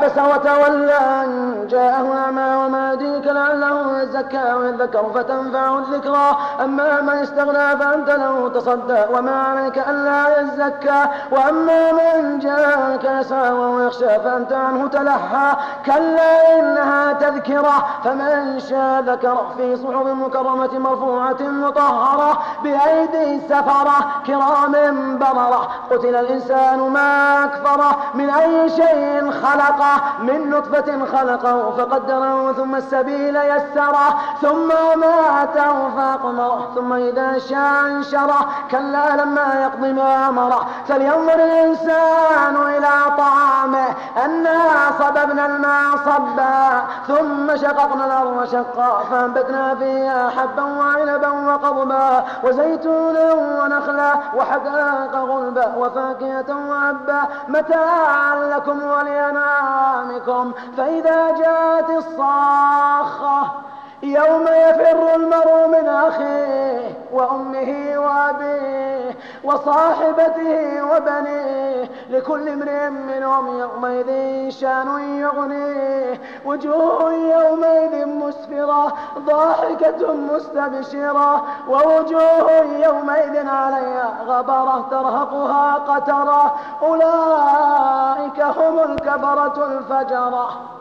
عبس وتولى أن جاءه الأعمى وما يدريك لعله يزكى ويذكر فتنفعه الذكرى. أما من استغنى فأنت له تصدى وما عليك ألا يزكى. وأما من جاءك يسعى وهو يخشى فأنت عنه تلهى. كلا إنها تذكرة فمن شاء ذكر في صحف مكرمة مرفوعة مطهرة بأيدي سفرة كرام بررة قتل الإنسان ما أكفره من أي شيء خلقه. من نطفة خلقه فقدره ثم السبيل يسره. ثم ماته فأقمره ثم إذا شاء انشره. كلا لما يقض ما أمره. فلينظر الإنسان إلى أنا صببنا الماء صبا ثم شققنا الأرض شقا فأنبتنا فيها حبا وعنبا وقضبا وزيتونا ونخلا وحدائق غلبا وفاكهة وعبا متاعا لكم ولأنعامكم. فإذا جاءت الصاخة يوم يفر المرء من أخيه وأمه وأبيه وصاحبته وبنيه لكل امرئ منهم يومئذ شأن يغنيه. وجوه يومئذ مسفرة ضاحكة مستبشرة. ووجوه يومئذ عليها غبرة ترهقها قترة. أولئك هم الكفرة الفجرة.